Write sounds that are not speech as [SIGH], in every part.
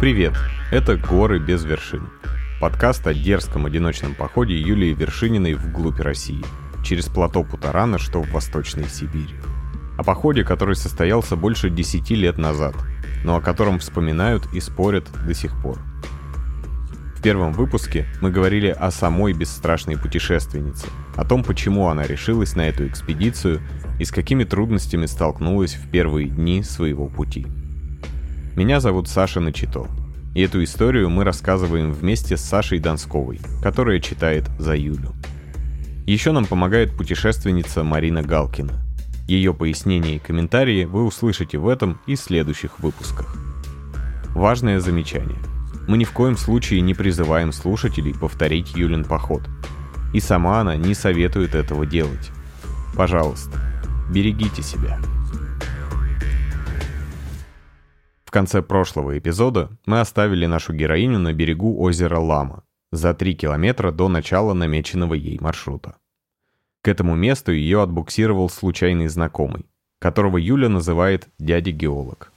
Привет! Это «Горы без вершин». Подкаст о дерзком одиночном походе Юлии Вершининой вглубь России, через плато Путарана, что в Восточной Сибири. О походе, который состоялся больше 10 лет назад, но о котором вспоминают и спорят до сих пор. В первом выпуске мы говорили о самой бесстрашной путешественнице, о том, почему она решилась на эту экспедицию и с какими трудностями столкнулась в первые дни своего пути. Меня зовут Саша Начито, и эту историю мы рассказываем вместе с Сашей Донсковой, которая читает за Юлю. Еще нам помогает путешественница Марина Галкина. Ее пояснения и комментарии вы услышите в этом и следующих выпусках. Важное замечание. Мы ни в коем случае не призываем слушателей повторить Юлин поход. И сама она не советует этого делать. Пожалуйста, берегите себя. В конце прошлого эпизода мы оставили нашу героиню на берегу озера Лама, за 3 километра до начала намеченного ей маршрута. К этому месту ее отбуксировал случайный знакомый, которого Юля называет дядя-геолог.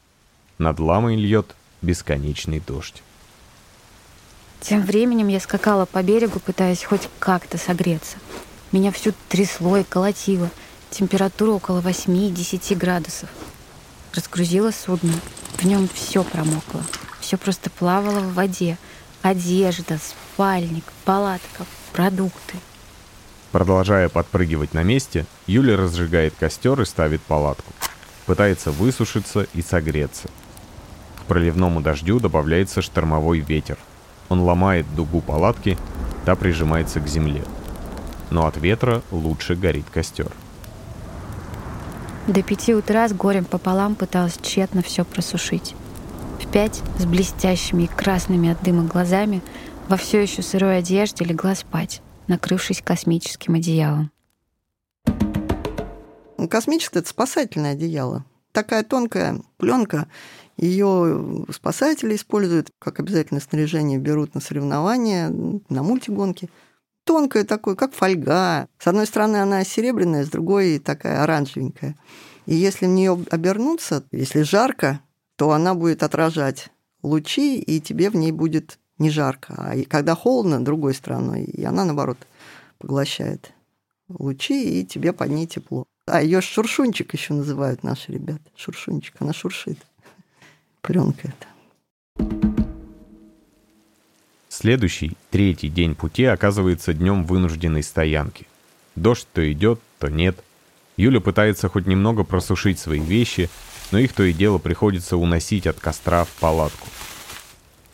Над Ламой льет бесконечный дождь. Тем временем я скакала по берегу, пытаясь хоть как-то согреться. Меня всю трясло и колотило. Температура около 8-10 градусов. Разгрузила судно. В нем все промокло. Все просто плавало в воде. Одежда, спальник, палатка, продукты. Продолжая подпрыгивать на месте, Юля разжигает костер и ставит палатку. Пытается высушиться и согреться. К проливному дождю добавляется штормовой ветер. Он ломает дугу палатки, та прижимается к земле. Но от ветра лучше горит костер. До пяти утра с горем пополам пыталась тщетно все просушить. В пять с блестящими и красными от дыма глазами во все еще сырой одежде легла спать накрывшись космическим одеялом. Ну, космическое — это спасательное одеяло. Такая тонкая пленка, ее спасатели используют, как обязательное снаряжение берут на соревнования, на мультигонки. Тонкая такой, как фольга. С одной стороны она серебряная, с другой такая оранжевенькая. И если в нее обернуться, если жарко, то она будет отражать лучи, и тебе в ней будет не жарко. А когда холодно, другой стороной, и она, наоборот, поглощает лучи, и тебе под ней тепло. А ее шуршунчик еще называют наши ребята. Шуршунчик, она шуршит. Пленка это. Следующий, третий день пути оказывается днем вынужденной стоянки. Дождь то идет, то нет. Юля пытается хоть немного просушить свои вещи, но их то и дело приходится уносить от костра в палатку.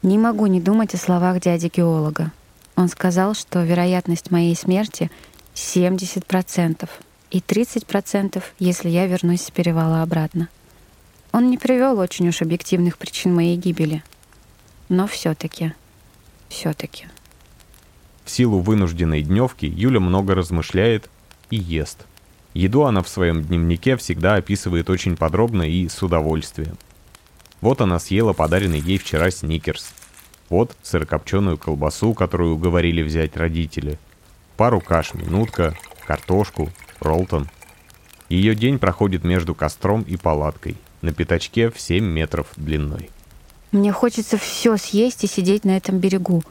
Не могу не думать о словах дяди-геолога. Он сказал, что вероятность моей смерти 70% и 30%, если я вернусь с перевала обратно. Он не привел очень уж объективных причин моей гибели. Но все-таки, все-таки. В силу вынужденной дневки Юля много размышляет и ест. Еду она в своем дневнике всегда описывает очень подробно и с удовольствием. Вот она съела подаренный ей вчера сникерс. Вот сырокопченую колбасу, которую уговорили взять родители. Пару каш минутка, картошку, ролтон. Ее день проходит между костром и палаткой, на пятачке в 7 метров длиной. Мне хочется все съесть и сидеть на этом берегу.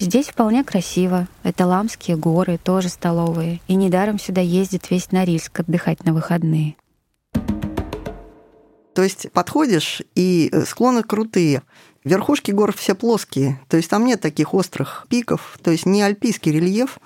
Здесь вполне красиво. Это Ламские горы, тоже столовые. И недаром сюда ездит весь Норильск отдыхать на выходные. То есть подходишь, и э, склоны крутые. Верхушки гор все плоские, то есть там нет таких острых пиков, то есть не альпийский рельеф.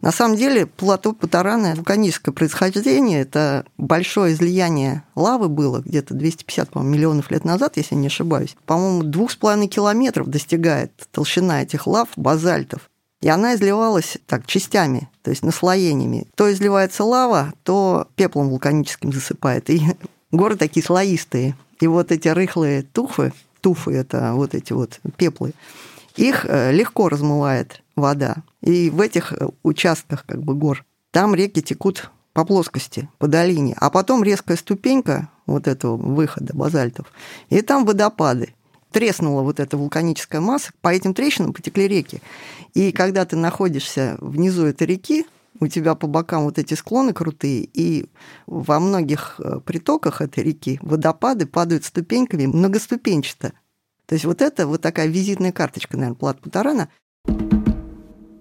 На самом деле плато Патарана вулканическое происхождение, это большое излияние лавы было где-то 250 миллионов лет назад, если не ошибаюсь. По-моему, двух с половиной километров достигает толщина этих лав, базальтов. И она изливалась так частями, то есть наслоениями. То изливается лава, то пеплом вулканическим засыпает. И [LAUGHS] Горы такие слоистые. И вот эти рыхлые туфы, туфы это вот эти вот пеплы, их э, легко размывает вода. И в этих э, участках как бы гор там реки текут по плоскости, по долине, а потом резкая ступенька вот этого выхода базальтов, и там водопады. Треснула вот эта вулканическая масса, по этим трещинам потекли реки. И когда ты находишься внизу этой реки, у тебя по бокам вот эти склоны крутые, и во многих э, притоках этой реки водопады падают ступеньками многоступенчато. То есть вот это вот такая визитная карточка, наверное, плат Путарана.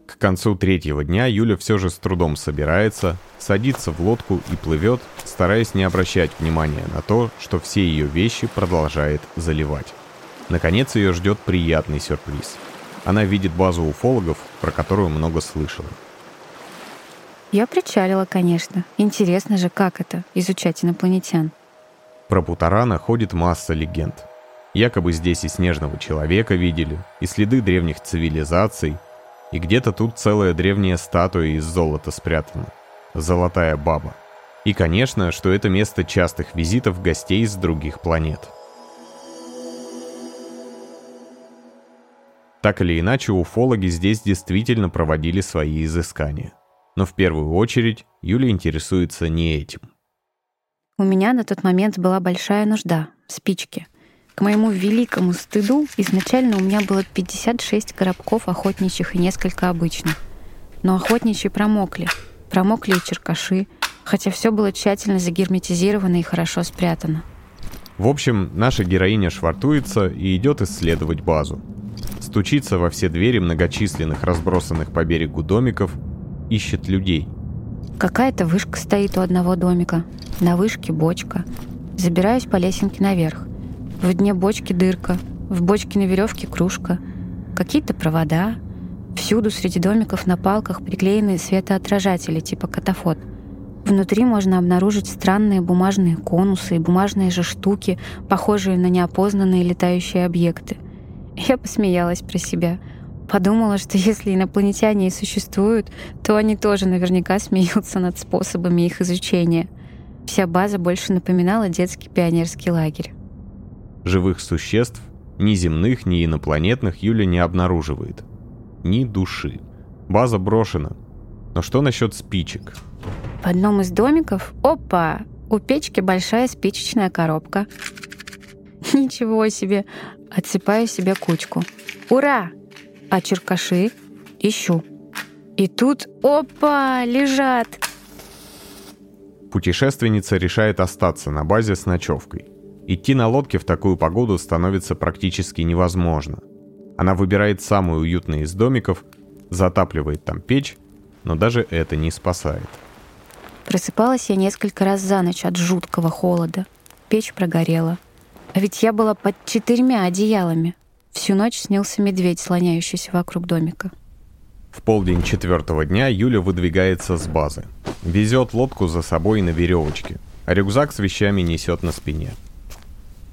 К концу третьего дня Юля все же с трудом собирается, садится в лодку и плывет, стараясь не обращать внимания на то, что все ее вещи продолжает заливать. Наконец ее ждет приятный сюрприз. Она видит базу уфологов, про которую много слышала. Я причалила, конечно. Интересно же, как это — изучать инопланетян. Про Путарана ходит масса легенд. Якобы здесь и снежного человека видели, и следы древних цивилизаций, и где-то тут целая древняя статуя из золота спрятана. Золотая баба. И, конечно, что это место частых визитов гостей с других планет. Так или иначе, уфологи здесь действительно проводили свои изыскания. Но в первую очередь Юля интересуется не этим. У меня на тот момент была большая нужда — спички. К моему великому стыду изначально у меня было 56 коробков охотничьих и несколько обычных. Но охотничьи промокли. Промокли и черкаши, хотя все было тщательно загерметизировано и хорошо спрятано. В общем, наша героиня швартуется и идет исследовать базу. Стучится во все двери многочисленных разбросанных по берегу домиков, ищет людей. Какая-то вышка стоит у одного домика. На вышке бочка. Забираюсь по лесенке наверх. В дне бочки дырка. В бочке на веревке кружка. Какие-то провода. Всюду среди домиков на палках приклеены светоотражатели типа катафот. Внутри можно обнаружить странные бумажные конусы и бумажные же штуки, похожие на неопознанные летающие объекты. Я посмеялась про себя — Подумала, что если инопланетяне и существуют, то они тоже наверняка смеются над способами их изучения. Вся база больше напоминала детский пионерский лагерь. Живых существ, ни земных, ни инопланетных, Юля не обнаруживает. Ни души. База брошена. Но что насчет спичек? В одном из домиков, опа, у печки большая спичечная коробка. [LAUGHS] Ничего себе! Отсыпаю себе кучку. Ура! А черкаши ищу. И тут, опа, лежат. Путешественница решает остаться на базе с ночевкой. Идти на лодке в такую погоду становится практически невозможно. Она выбирает самый уютный из домиков, затапливает там печь, но даже это не спасает. Просыпалась я несколько раз за ночь от жуткого холода. Печь прогорела. А ведь я была под четырьмя одеялами. Всю ночь снился медведь, слоняющийся вокруг домика. В полдень четвертого дня Юля выдвигается с базы. Везет лодку за собой на веревочке, а рюкзак с вещами несет на спине.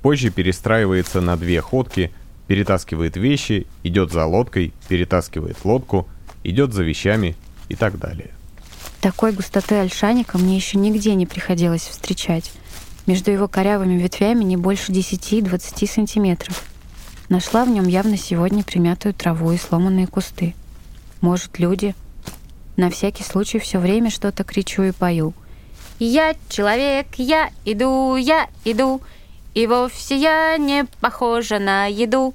Позже перестраивается на две ходки, перетаскивает вещи, идет за лодкой, перетаскивает лодку, идет за вещами и так далее. Такой густоты ольшаника мне еще нигде не приходилось встречать. Между его корявыми ветвями не больше 10-20 сантиметров — Нашла в нем явно сегодня примятую траву и сломанные кусты. Может, люди? На всякий случай все время что-то кричу и пою. «Я человек, я иду, я иду, и вовсе я не похожа на еду».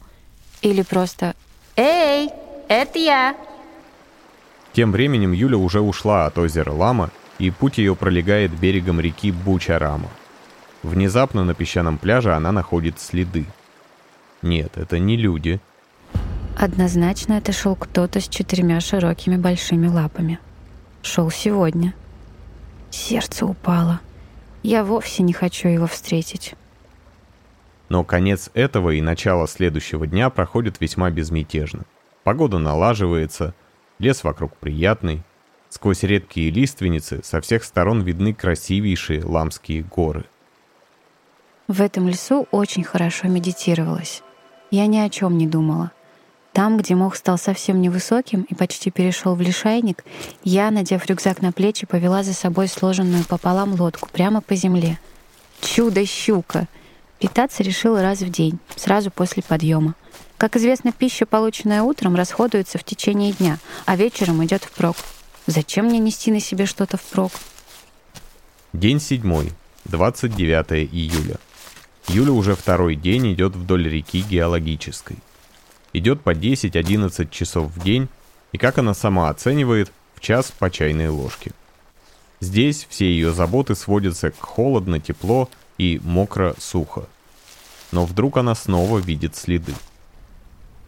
Или просто «Эй, это я!» Тем временем Юля уже ушла от озера Лама, и путь ее пролегает берегом реки Бучарама. Внезапно на песчаном пляже она находит следы — нет, это не люди. Однозначно это шел кто-то с четырьмя широкими большими лапами. Шел сегодня. Сердце упало. Я вовсе не хочу его встретить. Но конец этого и начало следующего дня проходят весьма безмятежно. Погода налаживается, лес вокруг приятный. Сквозь редкие лиственницы со всех сторон видны красивейшие ламские горы. В этом лесу очень хорошо медитировалось. Я ни о чем не думала. Там, где мох стал совсем невысоким и почти перешел в лишайник, я, надев рюкзак на плечи, повела за собой сложенную пополам лодку прямо по земле. Чудо-щука! Питаться решила раз в день, сразу после подъема. Как известно, пища, полученная утром, расходуется в течение дня, а вечером идет впрок. Зачем мне нести на себе что-то впрок? День седьмой, 29 июля. Юля уже второй день идет вдоль реки геологической. Идет по 10-11 часов в день, и как она сама оценивает, в час по чайной ложке. Здесь все ее заботы сводятся к холодно, тепло и мокро-сухо. Но вдруг она снова видит следы.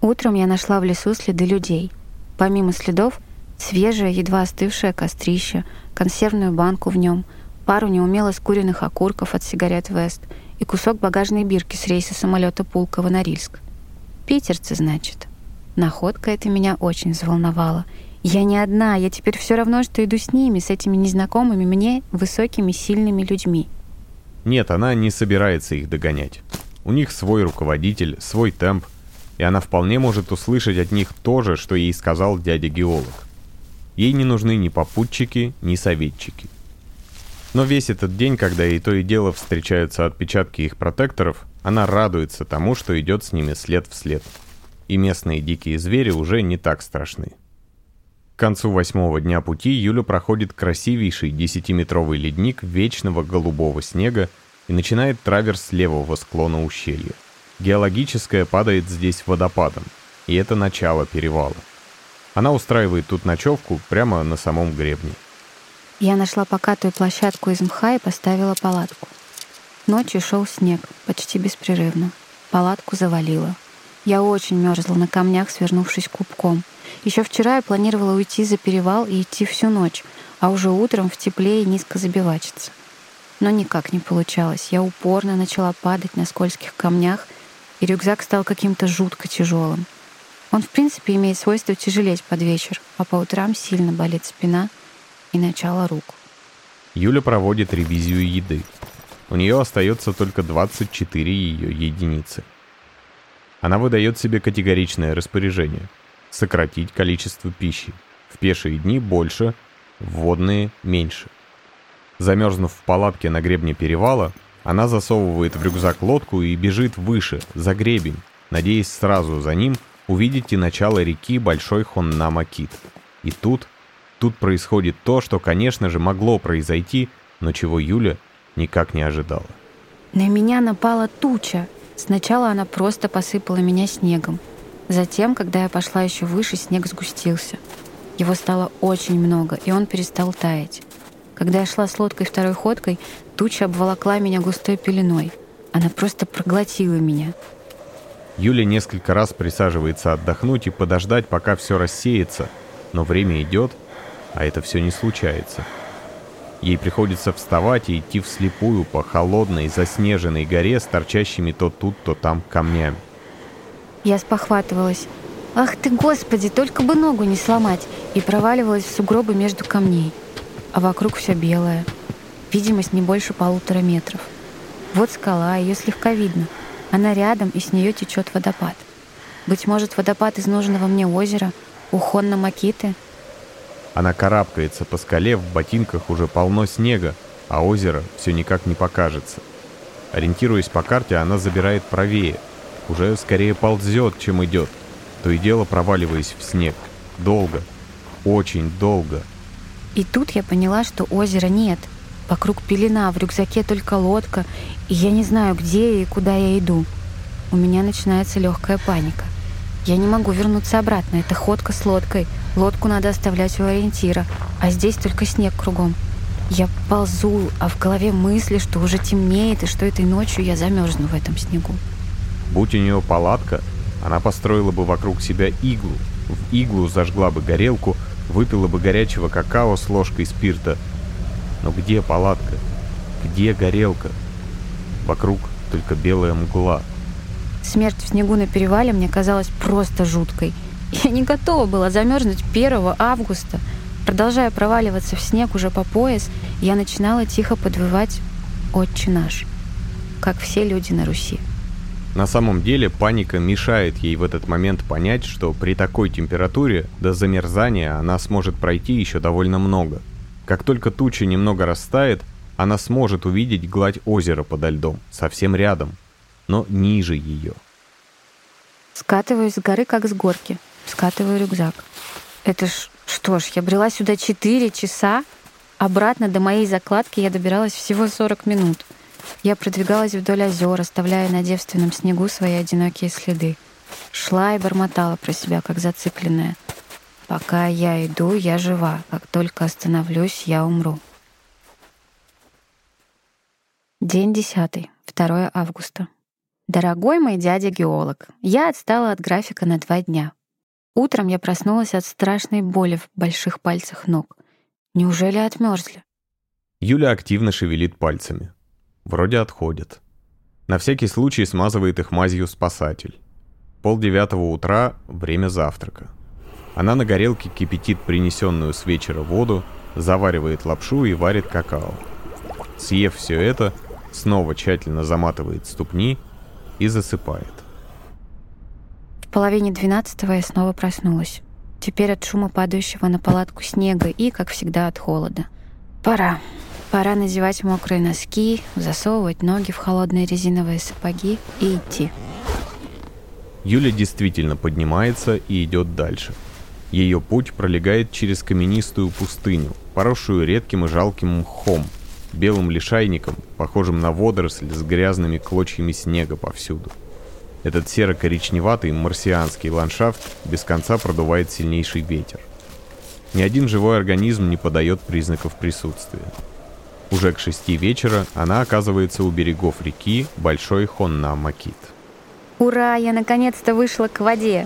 Утром я нашла в лесу следы людей. Помимо следов, свежее, едва остывшее кострище, консервную банку в нем, пару неумело скуренных окурков от сигарет Вест и кусок багажной бирки с рейса самолета Пулково на Рильск. Питерцы, значит. Находка эта меня очень взволновала. Я не одна, я теперь все равно, что иду с ними, с этими незнакомыми мне высокими, сильными людьми. Нет, она не собирается их догонять. У них свой руководитель, свой темп, и она вполне может услышать от них то же, что ей сказал дядя-геолог. Ей не нужны ни попутчики, ни советчики. Но весь этот день, когда и то и дело встречаются отпечатки их протекторов, она радуется тому, что идет с ними след в след. И местные дикие звери уже не так страшны. К концу восьмого дня пути Юля проходит красивейший десятиметровый ледник вечного голубого снега и начинает траверс левого склона ущелья. Геологическое падает здесь водопадом, и это начало перевала. Она устраивает тут ночевку прямо на самом гребне. Я нашла покатую площадку из мха и поставила палатку. Ночью шел снег, почти беспрерывно. Палатку завалило. Я очень мерзла на камнях, свернувшись кубком. Еще вчера я планировала уйти за перевал и идти всю ночь, а уже утром в тепле и низко забивачиться. Но никак не получалось. Я упорно начала падать на скользких камнях, и рюкзак стал каким-то жутко тяжелым. Он, в принципе, имеет свойство тяжелеть под вечер, а по утрам сильно болит спина и начало рук. Юля проводит ревизию еды. У нее остается только 24 ее единицы. Она выдает себе категоричное распоряжение — сократить количество пищи. В пешие дни больше, в водные — меньше. Замерзнув в палатке на гребне перевала, она засовывает в рюкзак лодку и бежит выше, за гребень, надеясь сразу за ним увидеть и начало реки Большой Хонна-Макит. И тут, тут происходит то, что, конечно же, могло произойти, но чего Юля никак не ожидала. На меня напала туча. Сначала она просто посыпала меня снегом. Затем, когда я пошла еще выше, снег сгустился. Его стало очень много, и он перестал таять. Когда я шла с лодкой второй ходкой, туча обволокла меня густой пеленой. Она просто проглотила меня. Юля несколько раз присаживается отдохнуть и подождать, пока все рассеется, но время идет, а это все не случается. Ей приходится вставать и идти вслепую по холодной, заснеженной горе с торчащими то тут, то там камнями. Я спохватывалась. «Ах ты, Господи, только бы ногу не сломать!» и проваливалась в сугробы между камней а вокруг все белое. Видимость не больше полутора метров. Вот скала, ее слегка видно. Она рядом, и с нее течет водопад. Быть может, водопад из нужного мне озера, ухон на Макиты? Она карабкается по скале, в ботинках уже полно снега, а озеро все никак не покажется. Ориентируясь по карте, она забирает правее. Уже скорее ползет, чем идет. То и дело проваливаясь в снег. Долго. Очень долго. И тут я поняла, что озера нет. Вокруг пелена, в рюкзаке только лодка, и я не знаю, где и куда я иду. У меня начинается легкая паника. Я не могу вернуться обратно. Это ходка с лодкой. Лодку надо оставлять у ориентира, а здесь только снег кругом. Я ползу, а в голове мысли, что уже темнеет и что этой ночью я замерзну в этом снегу. Будь у нее палатка, она построила бы вокруг себя иглу. В иглу зажгла бы горелку, выпила бы горячего какао с ложкой спирта. Но где палатка? Где горелка? Вокруг только белая мгла. Смерть в снегу на перевале мне казалась просто жуткой. Я не готова была замерзнуть 1 августа. Продолжая проваливаться в снег уже по пояс, я начинала тихо подвывать «Отче наш», как все люди на Руси. На самом деле паника мешает ей в этот момент понять, что при такой температуре до замерзания она сможет пройти еще довольно много. Как только туча немного растает, она сможет увидеть гладь озера подо льдом, совсем рядом, но ниже ее. Скатываюсь с горы, как с горки. Скатываю рюкзак. Это ж, что ж, я брела сюда 4 часа. Обратно до моей закладки я добиралась всего 40 минут. Я продвигалась вдоль озер, оставляя на девственном снегу свои одинокие следы. Шла и бормотала про себя, как зацикленная. Пока я иду, я жива. Как только остановлюсь, я умру. День десятый, 2 августа. Дорогой мой дядя-геолог, я отстала от графика на два дня. Утром я проснулась от страшной боли в больших пальцах ног. Неужели отмерзли? Юля активно шевелит пальцами. Вроде отходят. На всякий случай смазывает их мазью спасатель. Пол девятого утра — время завтрака. Она на горелке кипятит принесенную с вечера воду, заваривает лапшу и варит какао. Съев все это, снова тщательно заматывает ступни и засыпает. В половине двенадцатого я снова проснулась. Теперь от шума падающего на палатку снега и, как всегда, от холода. Пора. Пора надевать мокрые носки, засовывать ноги в холодные резиновые сапоги и идти. Юля действительно поднимается и идет дальше. Ее путь пролегает через каменистую пустыню, поросшую редким и жалким мхом, белым лишайником, похожим на водоросль с грязными клочьями снега повсюду. Этот серо-коричневатый марсианский ландшафт без конца продувает сильнейший ветер. Ни один живой организм не подает признаков присутствия. Уже к шести вечера она оказывается у берегов реки Большой Хонна-Макит. Ура, я наконец-то вышла к воде.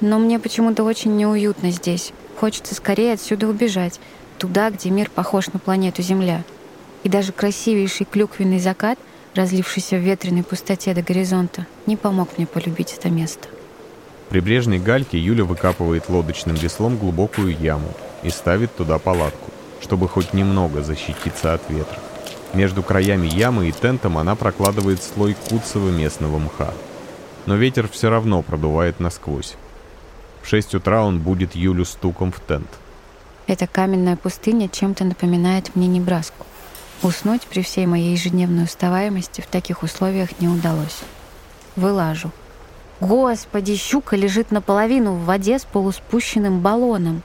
Но мне почему-то очень неуютно здесь. Хочется скорее отсюда убежать, туда, где мир похож на планету Земля. И даже красивейший клюквенный закат, разлившийся в ветреной пустоте до горизонта, не помог мне полюбить это место. В прибрежной гальке Юля выкапывает лодочным веслом глубокую яму и ставит туда палатку, чтобы хоть немного защититься от ветра. Между краями ямы и тентом она прокладывает слой куцого местного мха. Но ветер все равно продувает насквозь. В 6 утра он будет Юлю стуком в тент. Эта каменная пустыня чем-то напоминает мне Небраску. Уснуть при всей моей ежедневной уставаемости в таких условиях не удалось. Вылажу. Господи, щука лежит наполовину в воде с полуспущенным баллоном.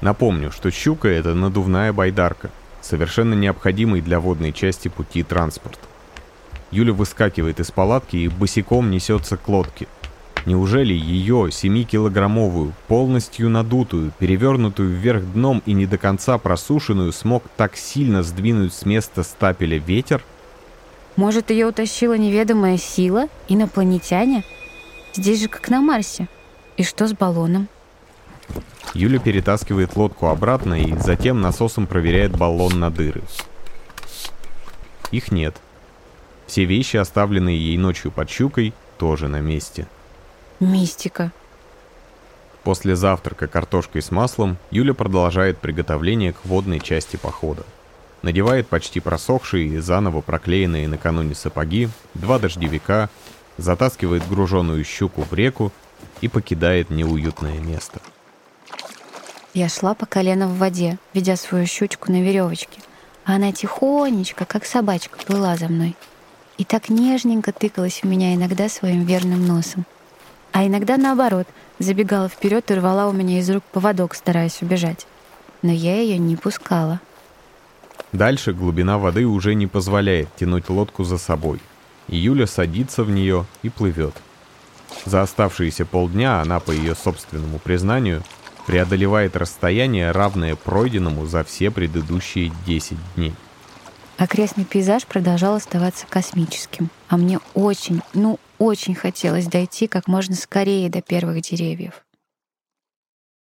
Напомню, что щука — это надувная байдарка, совершенно необходимый для водной части пути транспорт. Юля выскакивает из палатки и босиком несется к лодке. Неужели ее, 7-килограммовую, полностью надутую, перевернутую вверх дном и не до конца просушенную, смог так сильно сдвинуть с места стапеля ветер? Может, ее утащила неведомая сила, инопланетяне? Здесь же как на Марсе. И что с баллоном? Юля перетаскивает лодку обратно и затем насосом проверяет баллон на дыры. Их нет. Все вещи, оставленные ей ночью под щукой, тоже на месте. Мистика. После завтрака картошкой с маслом Юля продолжает приготовление к водной части похода. Надевает почти просохшие и заново проклеенные накануне сапоги, два дождевика, затаскивает груженную щуку в реку и покидает неуютное место. Я шла по колено в воде, ведя свою щучку на веревочке, а она тихонечко, как собачка, плыла за мной. И так нежненько тыкалась в меня иногда своим верным носом. А иногда наоборот, забегала вперед и рвала у меня из рук поводок, стараясь убежать. Но я ее не пускала. Дальше глубина воды уже не позволяет тянуть лодку за собой. И Юля садится в нее и плывет. За оставшиеся полдня она, по ее собственному признанию, преодолевает расстояние, равное пройденному за все предыдущие 10 дней. Окрестный пейзаж продолжал оставаться космическим, а мне очень, ну очень хотелось дойти как можно скорее до первых деревьев.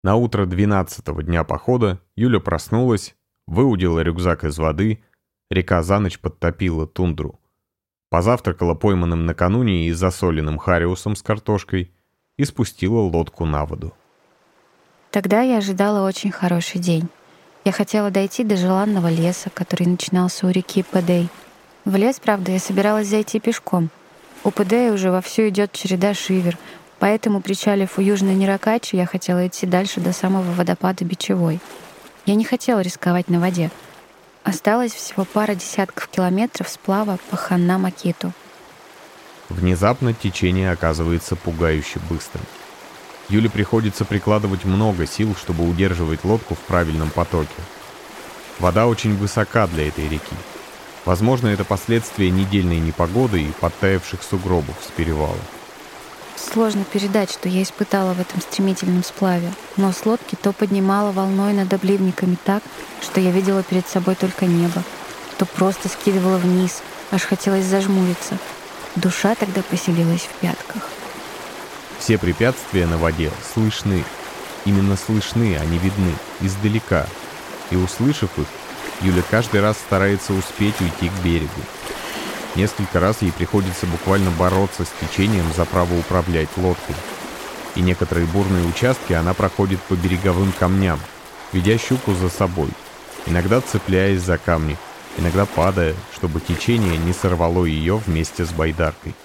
На утро 12-го дня похода Юля проснулась, выудила рюкзак из воды, река за ночь подтопила тундру. Позавтракала пойманным накануне и засоленным хариусом с картошкой и спустила лодку на воду. Тогда я ожидала очень хороший день. Я хотела дойти до желанного леса, который начинался у реки Падей. В лес, правда, я собиралась зайти пешком. У Падея уже вовсю идет череда шивер, поэтому, причалив у Южной Неракачи, я хотела идти дальше до самого водопада Бичевой. Я не хотела рисковать на воде. Осталось всего пара десятков километров сплава по Ханна-Макиту. Внезапно течение оказывается пугающе быстрым. Юле приходится прикладывать много сил, чтобы удерживать лодку в правильном потоке. Вода очень высока для этой реки. Возможно, это последствия недельной непогоды и подтаявших сугробов с перевала. Сложно передать, что я испытала в этом стремительном сплаве, но с лодки то поднимала волной над обливниками так, что я видела перед собой только небо, то просто скидывала вниз, аж хотелось зажмуриться. Душа тогда поселилась в пятках. Все препятствия на воде слышны. Именно слышны, а не видны, издалека. И услышав их, Юля каждый раз старается успеть уйти к берегу. Несколько раз ей приходится буквально бороться с течением за право управлять лодкой. И некоторые бурные участки она проходит по береговым камням, ведя щуку за собой, иногда цепляясь за камни, иногда падая, чтобы течение не сорвало ее вместе с байдаркой.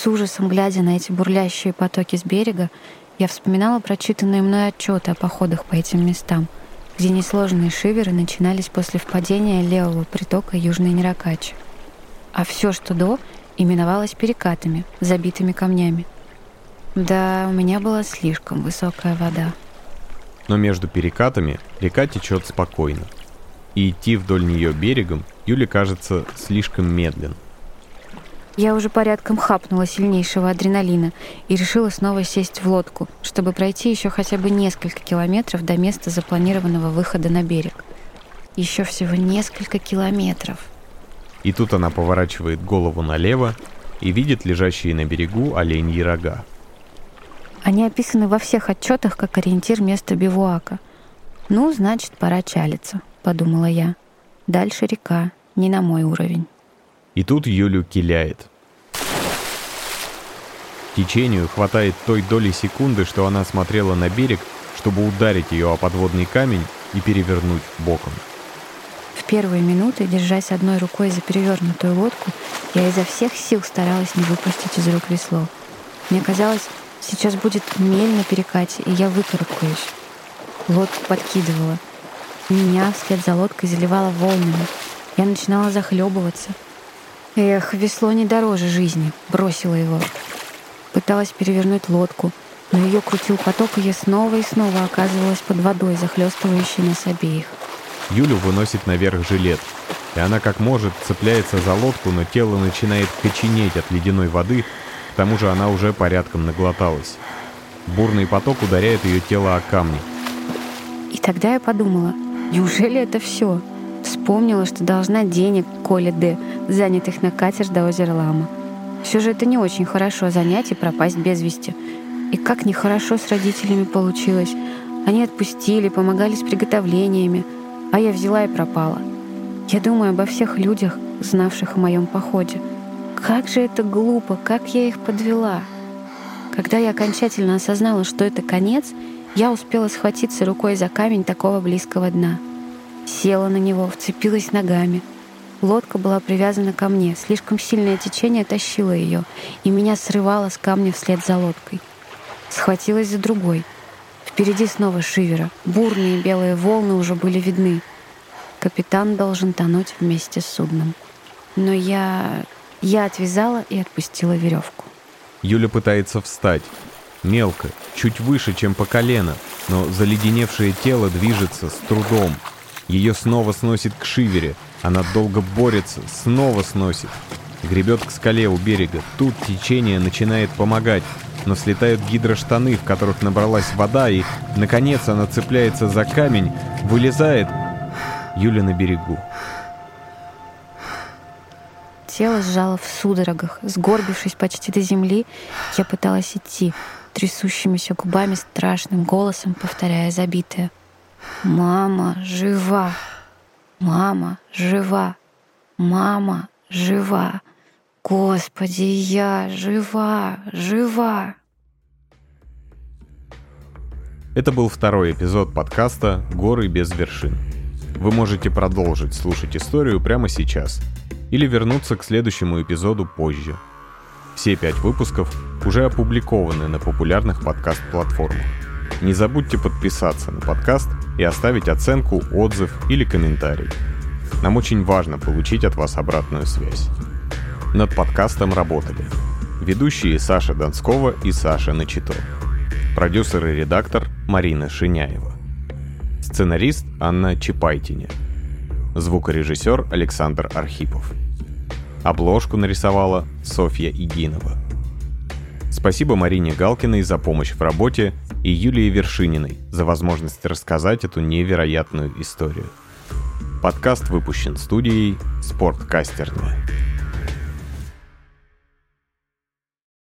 С ужасом глядя на эти бурлящие потоки с берега, я вспоминала прочитанные мной отчеты о походах по этим местам, где несложные шиверы начинались после впадения левого притока Южной Неракачи а все, что до, именовалось перекатами, забитыми камнями. Да, у меня была слишком высокая вода. Но между перекатами река течет спокойно. И идти вдоль нее берегом Юле кажется слишком медленно. Я уже порядком хапнула сильнейшего адреналина и решила снова сесть в лодку, чтобы пройти еще хотя бы несколько километров до места запланированного выхода на берег. Еще всего несколько километров. И тут она поворачивает голову налево и видит лежащие на берегу оленьи рога. Они описаны во всех отчетах как ориентир места бивуака. «Ну, значит, пора чалиться», — подумала я. «Дальше река, не на мой уровень». И тут Юлю киляет. Течению хватает той доли секунды, что она смотрела на берег, чтобы ударить ее о подводный камень и перевернуть боком. В первые минуты, держась одной рукой за перевернутую лодку, я изо всех сил старалась не выпустить из рук весло. Мне казалось, сейчас будет мель на перекате, и я выкарабкаюсь. Лодку подкидывала. Меня вслед за лодкой заливала волнами. Я начинала захлебываться. Эх, весло не дороже жизни. Бросила его. Пыталась перевернуть лодку, но ее крутил поток, и я снова и снова оказывалась под водой, захлестывающей нас обеих. Юлю выносит наверх жилет, и она как может цепляется за лодку, но тело начинает коченеть от ледяной воды, к тому же она уже порядком наглоталась. Бурный поток ударяет ее тело о камни. И тогда я подумала, неужели это все? Вспомнила, что должна денег Коле Д, занятых на катер до озера Лама. Все же это не очень хорошо занять и пропасть без вести. И как нехорошо с родителями получилось. Они отпустили, помогали с приготовлениями — а я взяла и пропала. Я думаю обо всех людях, знавших о моем походе. Как же это глупо, как я их подвела. Когда я окончательно осознала, что это конец, я успела схватиться рукой за камень такого близкого дна. Села на него, вцепилась ногами. Лодка была привязана ко мне, слишком сильное течение тащило ее, и меня срывало с камня вслед за лодкой. Схватилась за другой — Впереди снова шивера. Бурные белые волны уже были видны. Капитан должен тонуть вместе с судном. Но я... я отвязала и отпустила веревку. Юля пытается встать. Мелко, чуть выше, чем по колено, но заледеневшее тело движется с трудом. Ее снова сносит к шивере. Она долго борется, снова сносит. Гребет к скале у берега. Тут течение начинает помогать но слетают гидроштаны, в которых набралась вода, и, наконец, она цепляется за камень, вылезает. Юля на берегу. Тело сжало в судорогах. Сгорбившись почти до земли, я пыталась идти, трясущимися губами страшным голосом, повторяя забитое. «Мама жива! Мама жива! Мама жива!» Господи, я жива, жива. Это был второй эпизод подкаста «Горы без вершин». Вы можете продолжить слушать историю прямо сейчас или вернуться к следующему эпизоду позже. Все пять выпусков уже опубликованы на популярных подкаст-платформах. Не забудьте подписаться на подкаст и оставить оценку, отзыв или комментарий. Нам очень важно получить от вас обратную связь. Над подкастом работали ведущие Саша Донскова и Саша Начито, продюсер и редактор Марина Шиняева, сценарист Анна Чепайтине, звукорежиссер Александр Архипов. Обложку нарисовала Софья Игинова. Спасибо Марине Галкиной за помощь в работе и Юлии Вершининой за возможность рассказать эту невероятную историю. Подкаст выпущен студией «Спорткастерная».